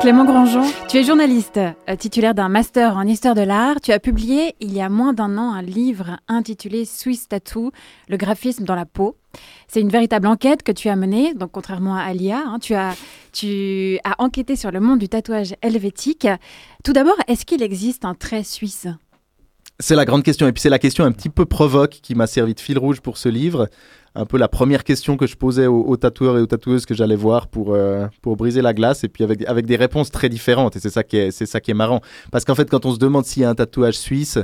Clément Grandjean, tu es journaliste, euh, titulaire d'un master en histoire de l'art. Tu as publié il y a moins d'un an un livre intitulé Swiss Tattoo, le graphisme dans la peau. C'est une véritable enquête que tu as menée, donc contrairement à Alia, hein, tu, as, tu as enquêté sur le monde du tatouage helvétique. Tout d'abord, est-ce qu'il existe un trait suisse? C'est la grande question. Et puis c'est la question un petit peu provoque qui m'a servi de fil rouge pour ce livre. Un peu la première question que je posais aux, tatoueurs et aux tatoueuses que j'allais voir pour, euh, pour briser la glace. Et puis avec, avec des réponses très différentes. Et c'est ça, qui est, ça qui est marrant. Parce qu'en fait, quand on se demande s'il y a un tatouage suisse,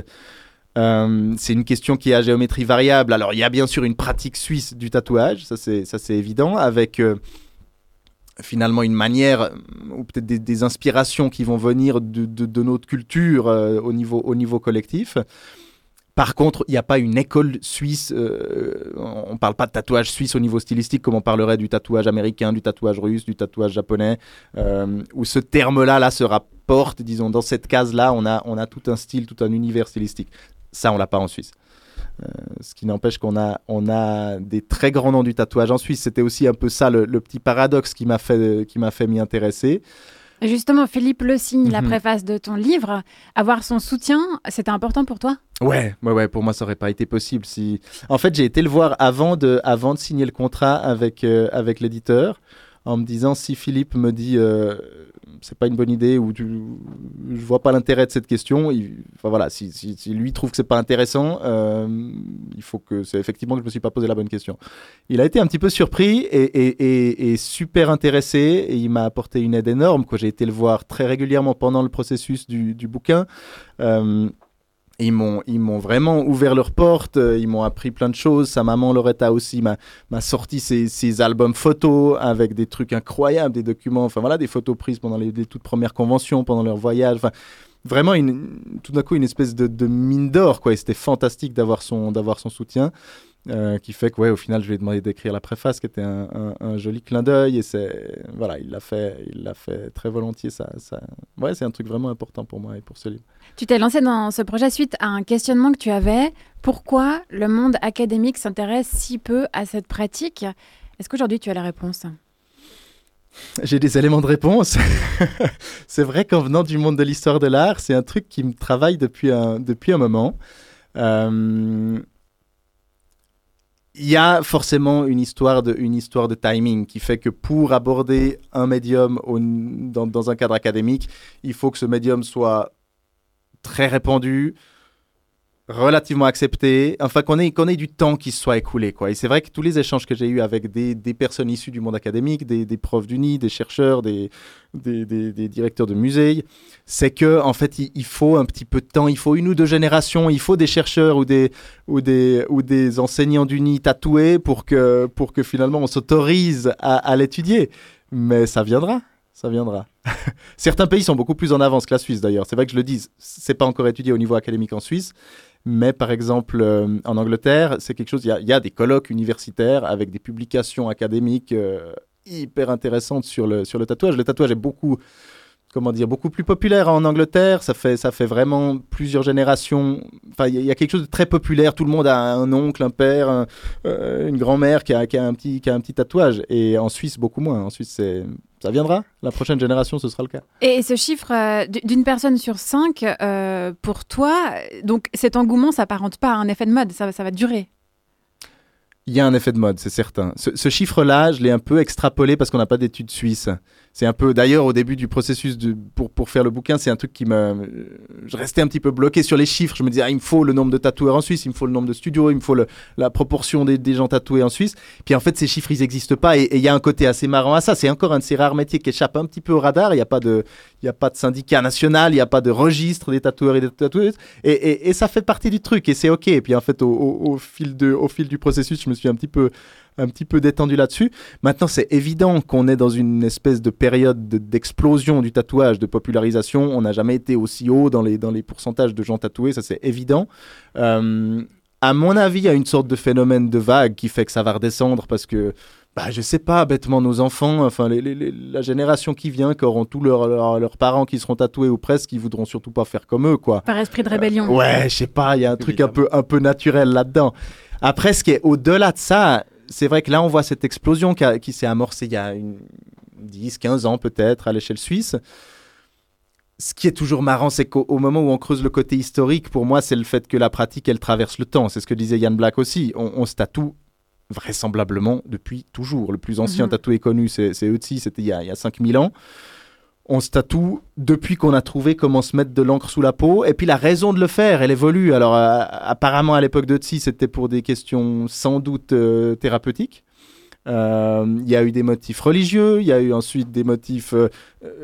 euh, c'est une question qui est à géométrie variable. Alors il y a bien sûr une pratique suisse du tatouage, ça c'est, ça c'est évident, avec... Euh, finalement une manière ou peut-être des, inspirations qui vont venir de, notre culture euh, au, niveau, au niveau collectif. Par contre, il n'y a pas une école suisse, euh, on ne parle pas de tatouage suisse au niveau stylistique comme on parlerait du tatouage américain, du tatouage russe, du tatouage japonais, euh, où ce terme-là là, se rapporte, disons, dans cette case-là, on a, on a tout un style, tout un univers stylistique. Ça, on l'a pas en Suisse. Euh, ce qui n'empêche qu'on a, on a des très grands noms du tatouage en Suisse. C'était aussi un peu ça le, petit paradoxe qui m'a fait, qui m'a fait m'y intéresser. Justement, Philippe le signe, la mhm. préface de ton livre. Avoir son soutien, c'était important pour toi? Ouais, ouais, ouais. Pour moi, ça aurait pas été possible si. En fait, j'ai été le voir avant de, avant de signer le contrat avec, euh, avec l'éditeur, en me disant si Philippe me dit euh, c'est pas une bonne idée ou tu, je vois pas l'intérêt de cette question. enfin voilà, si, lui trouve que c'est pas intéressant, euh, il faut que c'est effectivement que je me suis pas posé la bonne question. Il a été un petit peu surpris et, super intéressé et il m'a apporté une aide énorme. J'ai été le voir très régulièrement pendant le processus du, du bouquin. Euh, ils m'ont, ils m'ont vraiment ouvert leurs portes, euh, ils m'ont appris plein de choses. Sa maman Loretta aussi m'a, sorti ses, albums photos avec des trucs incroyables, des documents, enfin voilà, des photos prises pendant les, toutes premières conventions, pendant leur voyage. Enfin, vraiment, une, tout d'un coup, une espèce de, de mine d'or, quoi. C'était fantastique d'avoir son, d'avoir son soutien. Euh, qui fait que ouais, au final, je lui ai demandé d'écrire la préface, qui était un, un, joli clin d'œil, et c'est voilà, il l'a fait, il l'a fait très volontiers. Ça, ça... ouais, c'est un truc vraiment important pour moi et pour ce livre. Tu t'es lancé dans ce projet suite à un questionnement que tu avais. Pourquoi le monde académique s'intéresse si peu à cette pratique? Est-ce qu'aujourd'hui tu as la réponse? J'ai des éléments de réponse. c'est vrai qu'en venant du monde de l'histoire de l'art, c'est un truc qui me travaille depuis un, depuis un moment. Euh, il y a forcément une histoire, de, une histoire de timing qui fait que pour aborder un médium dans, dans, un cadre académique, il faut que ce médium soit très répandu, relativement accepté, enfin qu'on ait, qu'on ait du temps qui soit écoulé. Quoi. Et c'est vrai que tous les échanges que j'ai eus avec des, des, personnes issues du monde académique, des, des profs d'uni, des chercheurs, des, des, des, directeurs de musées, c'est que en fait il, faut un petit peu de temps, il faut une ou deux générations, il faut des chercheurs ou des, ou des, ou des enseignants d'uni tatoués pour que, pour que finalement on s'autorise à, à l'étudier. Mais ça viendra ça viendra. Certains pays sont beaucoup plus en avance que la Suisse d'ailleurs. C'est vrai que je le dis, c'est pas encore étudié au niveau académique en Suisse, mais par exemple, euh, en Angleterre, c'est quelque chose. Il y, a des colloques universitaires avec des publications académiques euh, hyper intéressantes sur le, sur le tatouage. Le tatouage est beaucoup, comment dire, beaucoup plus populaire en Angleterre. Ça fait, ça fait vraiment plusieurs générations. Enfin, il y, a quelque chose de très populaire. Tout le monde a un oncle, un père, euh, une grand-mère qui a, qui, a un petit, qui a un petit tatouage. Et en Suisse, beaucoup moins. En Suisse, c'est ça viendra. La prochaine génération, ce sera le cas. Et ce chiffre euh, d'une personne sur cinq, euh, pour toi, donc cet engouement s'apparente pas à un effet de mode, ça, ça va durer. Il y a un effet de mode, c'est certain. Ce, chiffre-là, je l'ai un peu extrapolé parce qu'on n'a pas d'études suisses. C'est un peu, d'ailleurs, au début du processus de, pour, pour faire le bouquin, c'est un truc qui me. Je restais un petit peu bloqué sur les chiffres. Je me disais, ah, il me faut le nombre de tatoueurs en Suisse, il me faut le nombre de studios, il me faut la proportion des, des, gens tatoués en Suisse. Puis en fait, ces chiffres, ils n'existent pas. Et il y a un côté assez marrant à ça. C'est encore un de ces rares métiers qui échappe un petit peu au radar. Il n'y a, pas de, y a pas de syndicat national, il n'y a pas de registre des tatoueurs et des tatoueuses. Et, et, et, ça fait partie du truc. Et c'est OK. Et puis en fait, au, au, au, fil de, au fil du processus, je me suis un petit peu un petit peu détendu là-dessus. Maintenant, c'est évident qu'on est dans une espèce de période d'explosion du tatouage, de popularisation. On n'a jamais été aussi haut dans les, dans les pourcentages de gens tatoués, ça c'est évident. Euh, à mon avis, il y a une sorte de phénomène de vague qui fait que ça va redescendre parce que bah, je sais pas, bêtement, nos enfants, enfin, les, la génération qui vient, qui auront tous leurs parents qui seront tatoués ou presque, qui voudront surtout pas faire comme eux, quoi. Par esprit de rébellion. Euh, ouais, je sais pas, il y a un truc un peu, un peu naturel là-dedans. Après, ce qui est au-delà de ça, c'est vrai que là, on voit cette explosion qui, s'est amorcée il y a une 10, 15 ans peut-être à l'échelle suisse. Ce qui est toujours marrant, c'est qu'au au moment où on creuse le côté historique, pour moi, c'est le fait que la pratique, elle traverse le temps. C'est ce que disait Yann Black aussi. On, on se tatoue vraisemblablement depuis toujours. Le plus ancien Mhm. tatoué connu, c'est Ötzi, c'était il y a, il y a 5000 ans. On se tatoue depuis qu'on a trouvé comment se mettre de l'encre sous la peau. Et puis la raison de le faire, elle évolue. Alors euh, apparemment à l'époque de Ötzi, c'était pour des questions sans doute euh, thérapeutiques. Euh, Il y a eu des motifs religieux, il y a eu ensuite des motifs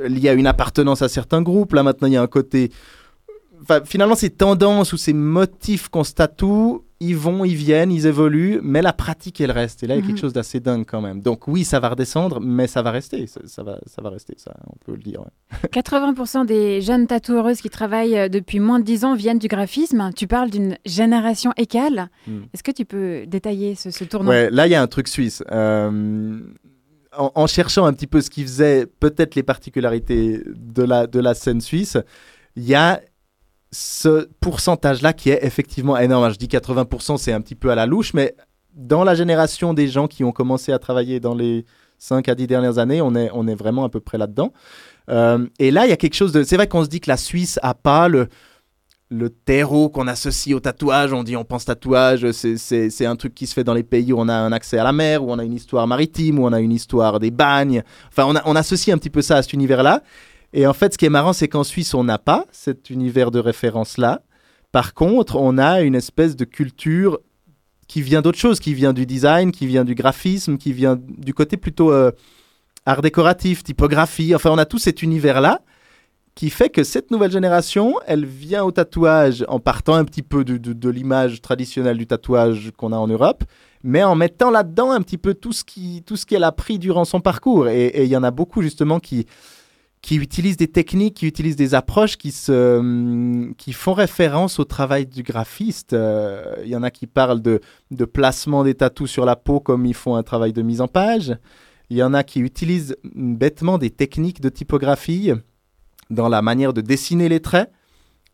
liés à une appartenance à certains groupes. Là maintenant, il y a un côté... Finalement, ces tendances ou ces motifs qu'on se tatoue, ils vont, ils viennent, ils évoluent, mais la pratique, elle reste. Et là, il y a Mhm. quelque chose d'assez dingue quand même. Donc oui, ça va redescendre, mais ça va rester. Ça, ça va, ça va rester, ça, on peut le dire. ouais. 80% des jeunes tatoueuses qui travaillent euh, depuis moins de 10 ans viennent du graphisme. Tu parles d'une génération écale. Mm. Est-ce que tu peux détailler ce, ce tournant? Ouais, là, il y a un truc suisse. Euh, en, en cherchant un petit peu ce qui faisait peut-être les particularités de la, de la scène suisse, il y a ce pourcentage-là qui est effectivement énorme. Je dis 80%, c'est un petit peu à la louche, mais dans la génération des gens qui ont commencé à travailler dans les 5 à 10 dernières années, on est, on est vraiment à peu près là-dedans. Euh, et là, il y a quelque chose de... C'est vrai qu'on se dit que la Suisse a pas le, le terreau qu'on associe au tatouage. On dit on pense tatouage, c'est- un truc qui se fait dans les pays où on a un accès à la mer, où on a une histoire maritime, où on a une histoire des bagnes. Enfin, on associe un petit peu ça à cet univers-là. Et en fait, ce qui est marrant, c'est qu'en Suisse, on n'a pas cet univers de référence-là. Par contre, on a une espèce de culture qui vient d'autre chose, qui vient du design, qui vient du graphisme, qui vient du côté plutôt euh, art décoratif, typographie. Enfin, on a tout cet univers-là qui fait que cette nouvelle génération, elle vient au tatouage en partant un petit peu de, de- l'image traditionnelle du tatouage qu'on a en Europe, mais en mettant là-dedans un petit peu tout ce qu'elle a pris durant son parcours. Et il y en a beaucoup justement qui, qui utilisent des techniques, qui utilisent des approches qui, se, hum, qui font référence au travail du graphiste. Euh, Il y en a qui parlent de, de placement des tatous sur la peau comme ils font un travail de mise en page. Il y en a qui utilisent bêtement des techniques de typographie dans la manière de dessiner les traits,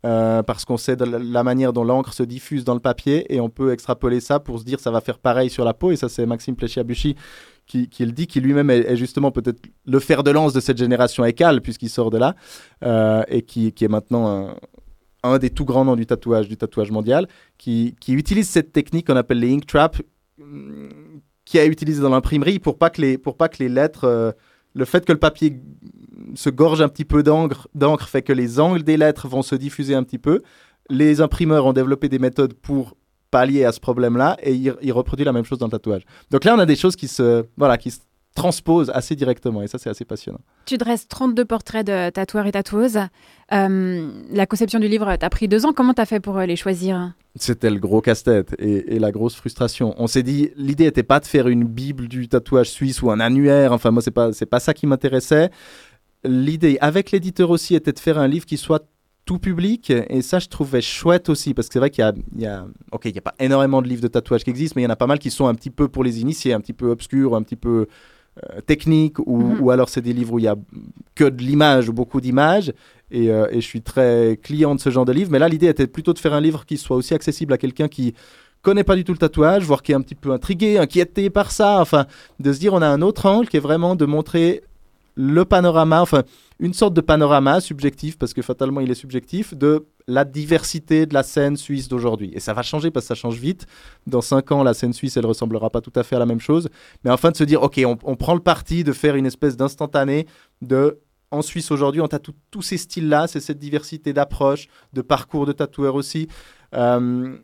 euh, parce qu'on sait la manière dont l'encre se diffuse dans le papier, et on peut extrapoler ça pour se dire ça va faire pareil sur la peau, et ça c'est Maxime Pléchiabuchi qui, le dit, qui lui-même est, justement peut-être le fer de lance de cette génération écale, puisqu'il sort de là, euh, et qui, qui est maintenant un, des tout grands noms du tatouage, du tatouage mondial, qui, qui utilise cette technique qu'on appelle les ink traps, hum, qui a utilisé dans l'imprimerie pour pas que les, pour pas que les lettres... euh, le fait que le papier se gorge un petit peu d'encre fait que les angles des lettres vont se diffuser un petit peu. Les imprimeurs ont développé des méthodes pour pallier à ce problème-là et ils reproduisent la même chose dans le tatouage. Donc là, on a des choses qui se, voilà, qui se transposent assez directement et ça, c'est assez passionnant. Tu dresses 32 portraits de tatoueurs et tatoueuses. Euh, la conception du livre t'a pris deux ans. Comment t'as fait pour euh, les choisir? C'était le gros casse-tête et, et la grosse frustration. On s'est dit, l'idée n'était pas de faire une bible du tatouage suisse ou un annuaire. Enfin, moi, c'est pas, c'est pas ça qui m'intéressait. L'idée, avec l'éditeur aussi, était de faire un livre qui soit tout public. Et ça, je trouvais chouette aussi, parce que c'est vrai qu'il y a, il y a- ok, il n'y a pas énormément de livres de tatouage qui existent, mais il y en a pas mal qui sont un petit peu pour les initiés, un petit peu obscurs, un petit peu euh, techniques, ou, Mhm. ou alors c'est des livres où il y a que de l'image ou beaucoup d'images. Et, euh, et je suis très client de ce genre de livre. Mais là, l'idée était plutôt de faire un livre qui soit aussi accessible à quelqu'un qui connaît pas du tout le tatouage, voire qui est un petit peu intrigué, inquiété par ça. Enfin, de se dire, on a un autre angle qui est vraiment de montrer le panorama, enfin, une sorte de panorama subjectif, parce que fatalement il est subjectif, de la diversité de la scène suisse d'aujourd'hui. Et ça va changer parce que ça change vite. Dans cinq ans, la scène suisse, elle ressemblera pas tout à fait à la même chose. Mais enfin, de se dire, OK, on, prend le parti de faire une espèce d'instantané de. En Suisse aujourd'hui, on tatoue tous ces styles-là, c'est cette diversité d'approche, de parcours de tatoueurs aussi. Euh,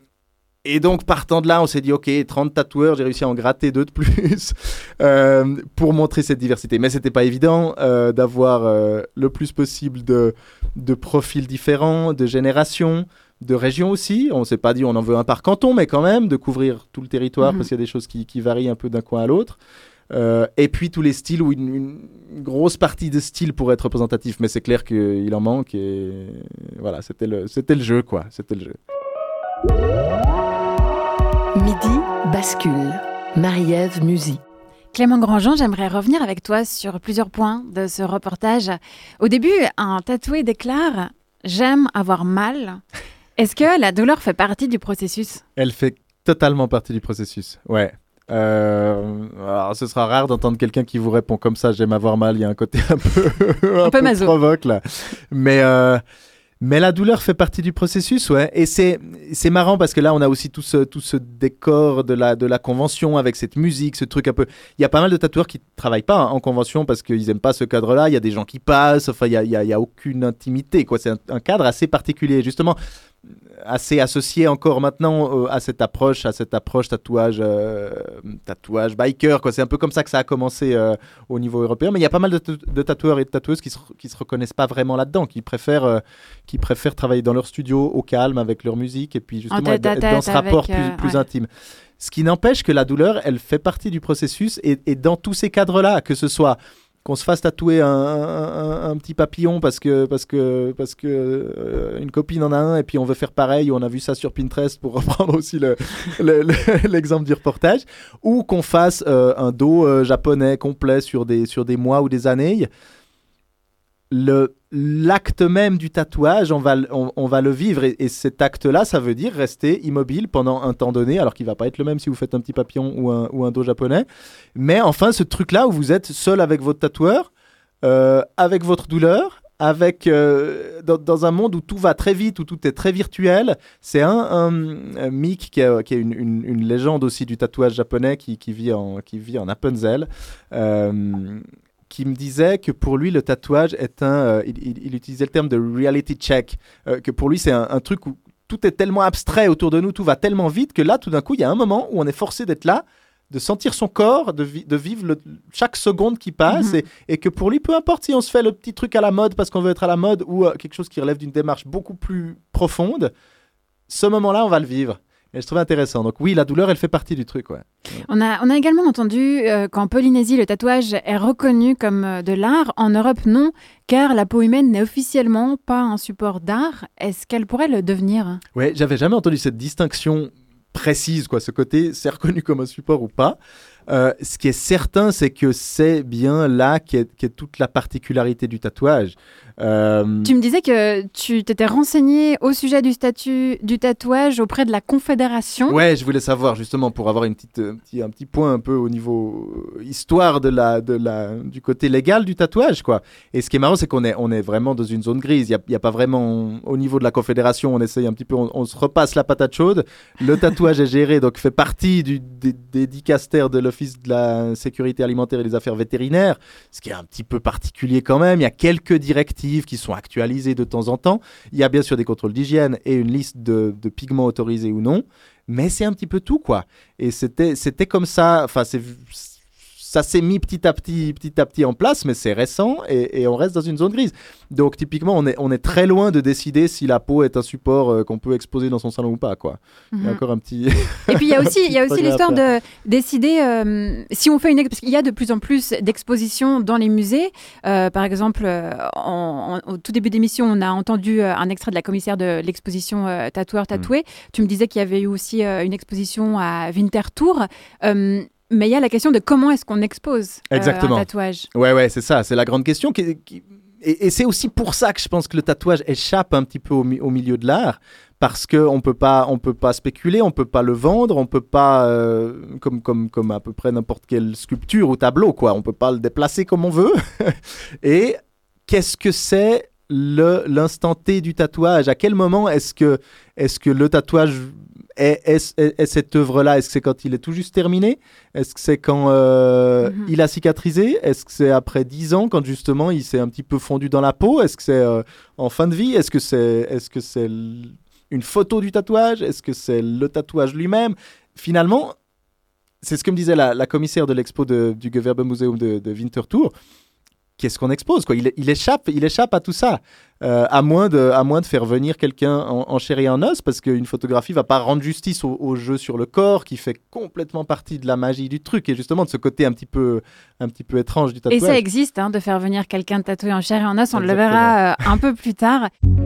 et donc, partant de là, on s'est dit, OK, 30 tatoueurs, j'ai réussi à en gratter deux de plus euh, pour montrer cette diversité. Mais c'était pas évident euh, d'avoir euh, le plus possible de, de profils différents, de générations, de régions aussi. On s'est pas dit, on en veut un par canton, mais quand même, de couvrir tout le territoire, Mhm. parce qu'il y a des choses qui, qui varient un peu d'un coin à l'autre. Euh, et puis tous les styles, où une, une grosse partie de style pourrait être représentatif, mais c'est clair qu'il en manque. Et voilà, c'était le, c'était le jeu, quoi. C'était le jeu. Midi bascule. Marie-Ève Musy. Clément Grandjean, j'aimerais revenir avec toi sur plusieurs points de ce reportage. Au début, un tatoué déclare J'aime avoir mal. Est-ce que la douleur fait partie du processus? Elle fait totalement partie du processus. Ouais. Euh, alors, ce sera rare d'entendre quelqu'un qui vous répond comme ça, j'aime avoir mal, il y a un côté un peu, un, peu, maso. provoque là. Mais, euh, mais la douleur fait partie du processus, ouais. Et c'est, marrant parce que là, on a aussi tout ce, tout ce décor de la, de la convention avec cette musique, ce truc un peu. Il y a pas mal de tatoueurs qui travaillent pas hein, en convention parce qu'ils aiment pas ce cadre-là. Il y a des gens qui passent, enfin, il y a, y a, y a aucune intimité, quoi. C'est un cadre assez particulier. Justement, assez associé encore maintenant euh, à cette approche, à cette approche tatouage, euh, tatouage biker. Quoi. C'est un peu comme ça que ça a commencé euh, au niveau européen. Mais il y a pas mal de, de tatoueurs et de tatoueuses qui se, qui se reconnaissent pas vraiment là-dedans, qui préfèrent, qui préfèrent travailler dans leur studio au calme avec leur musique et puis justement être, être dans ce rapport avec, plus, plus intime. Ce qui n'empêche que la douleur, elle fait partie du processus et, et dans tous ces cadres-là, que ce soit qu'on se fasse tatouer un, un, petit papillon parce que parce que parce que euh, une copine en a un et puis on veut faire pareil. On a vu ça sur Pinterest pour reprendre aussi l'exemple le, le, du reportage. Ou qu'on fasse euh, un dos euh, japonais complet sur des sur des mois ou des années le l'acte même du tatouage, on va, on, va le vivre. Et, et cet acte-là, ça veut dire rester immobile pendant un temps donné, alors qu'il va pas être le même si vous faites un petit papillon ou un, ou un dos japonais. Mais enfin, ce truc-là où vous êtes seul avec votre tatoueur, euh, avec votre douleur, avec euh, dans, un monde où tout va très vite, où tout est très virtuel. C'est un, un, Mick qui, qui est une, une, une, légende aussi du tatouage japonais qui, qui vit en qui vit en Appenzell. Euh, qui me disait que pour lui, le tatouage est un. Euh, il, il, il, utilisait le terme de reality check. Euh, que pour lui, c'est un, un, truc où tout est tellement abstrait autour de nous, tout va tellement vite que là, tout d'un coup, il y a un moment où on est forcé d'être là, de sentir son corps, de, vi de vivre le, chaque seconde qui passe, mm -hmm. et, et, que pour lui, peu importe si on se fait le petit truc à la mode parce qu'on veut être à la mode ou euh, quelque chose qui relève d'une démarche beaucoup plus profonde, ce moment-là, on va le vivre. Et je trouve intéressant. Donc oui, la douleur, elle fait partie du truc. Ouais. On, a, on a également entendu euh, qu'en Polynésie, le tatouage est reconnu comme euh, de l'art. En Europe, non, car la peau humaine n'est officiellement pas un support d'art. Est-ce qu'elle pourrait le devenir? Oui, j'avais jamais entendu cette distinction précise, quoi. Ce côté, c'est reconnu comme un support ou pas. Euh, ce qui est certain, c'est que c'est bien là qu'est qu toute la particularité du tatouage. Euh... Tu me disais que tu t'étais renseigné au sujet du statut du tatouage auprès de la Confédération. Ouais, je voulais savoir justement pour avoir une petite, un, petit, un petit point un peu au niveau histoire de la, de la, du côté légal du tatouage, quoi. Et ce qui est marrant, c'est qu'on est, on est vraiment dans une zone grise. Il n'y a, a, pas vraiment, au niveau de la Confédération, on essaye un petit peu, on, on se repasse la patate chaude. Le tatouage est géré, donc fait partie du, des, des dicastères de l'Office de la sécurité alimentaire et des affaires vétérinaires, ce qui est un petit peu particulier quand même. Il y a quelques directives qui sont actualisées de temps en temps. Il y a bien sûr des contrôles d'hygiène et une liste de, de, pigments autorisés ou non, mais c'est un petit peu tout, quoi. Et c'était comme ça, enfin, c'est ça s'est mis petit à petit, petit à petit en place, mais c'est récent et, et, on reste dans une zone grise. Donc typiquement, on est, on est très loin de décider si la peau est un support euh, qu'on peut exposer dans son salon ou pas. Quoi. Mm -hmm. Il y a encore un petit... et puis il y a aussi, il y a aussi l'histoire de décider euh, si on fait une... Parce qu'il y a de plus en plus d'expositions dans les musées. Euh, par exemple, en, en, au tout début d'émission, on a entendu un extrait de la commissaire de l'exposition euh, Tatoueur Tatoué. Mm. Tu me disais qu'il y avait eu aussi une exposition à Winterthur. Mais il y a la question de comment est-ce qu'on expose Exactement. Euh, un tatouage. Ouais, ouais, c'est ça. C'est la grande question. Qui, qui... Et, et c'est aussi pour ça que je pense que le tatouage échappe un petit peu au, au milieu de l'art. Parce qu'on ne peut pas spéculer, on ne peut pas le vendre, on ne peut pas, euh, comme, comme, comme à peu près n'importe quelle sculpture ou tableau, quoi. On ne peut pas le déplacer comme on veut. et qu'est-ce que c'est l'instant T du tatouage? À quel moment est-ce que, est que le tatouage est, est, est, est cette œuvre-là Est-ce que c'est quand il est tout juste terminé? Est-ce que c'est quand euh, mm -hmm. il a cicatrisé? Est-ce que c'est après 10 ans, quand justement il s'est un petit peu fondu dans la peau? Est-ce que c'est euh, en fin de vie? Est-ce que c'est est -ce une photo du tatouage? Est-ce que c'est le tatouage lui-même? Finalement, c'est ce que me disait la, la commissaire de l'expo du Gewerbemuseum de, de Winterthur qu'est-ce qu'on expose quoi. Il, il, échappe il échappe à tout ça. Euh, à moins de à moins de faire venir quelqu'un en, en, chair et en os parce qu'une photographie va pas rendre justice au, au, jeu sur le corps qui fait complètement partie de la magie du truc et justement de ce côté un petit peu un petit peu étrange du tatouage et ça existe hein, de faire venir quelqu'un tatoué en chair et en os on Exactement. le verra euh, un peu plus tard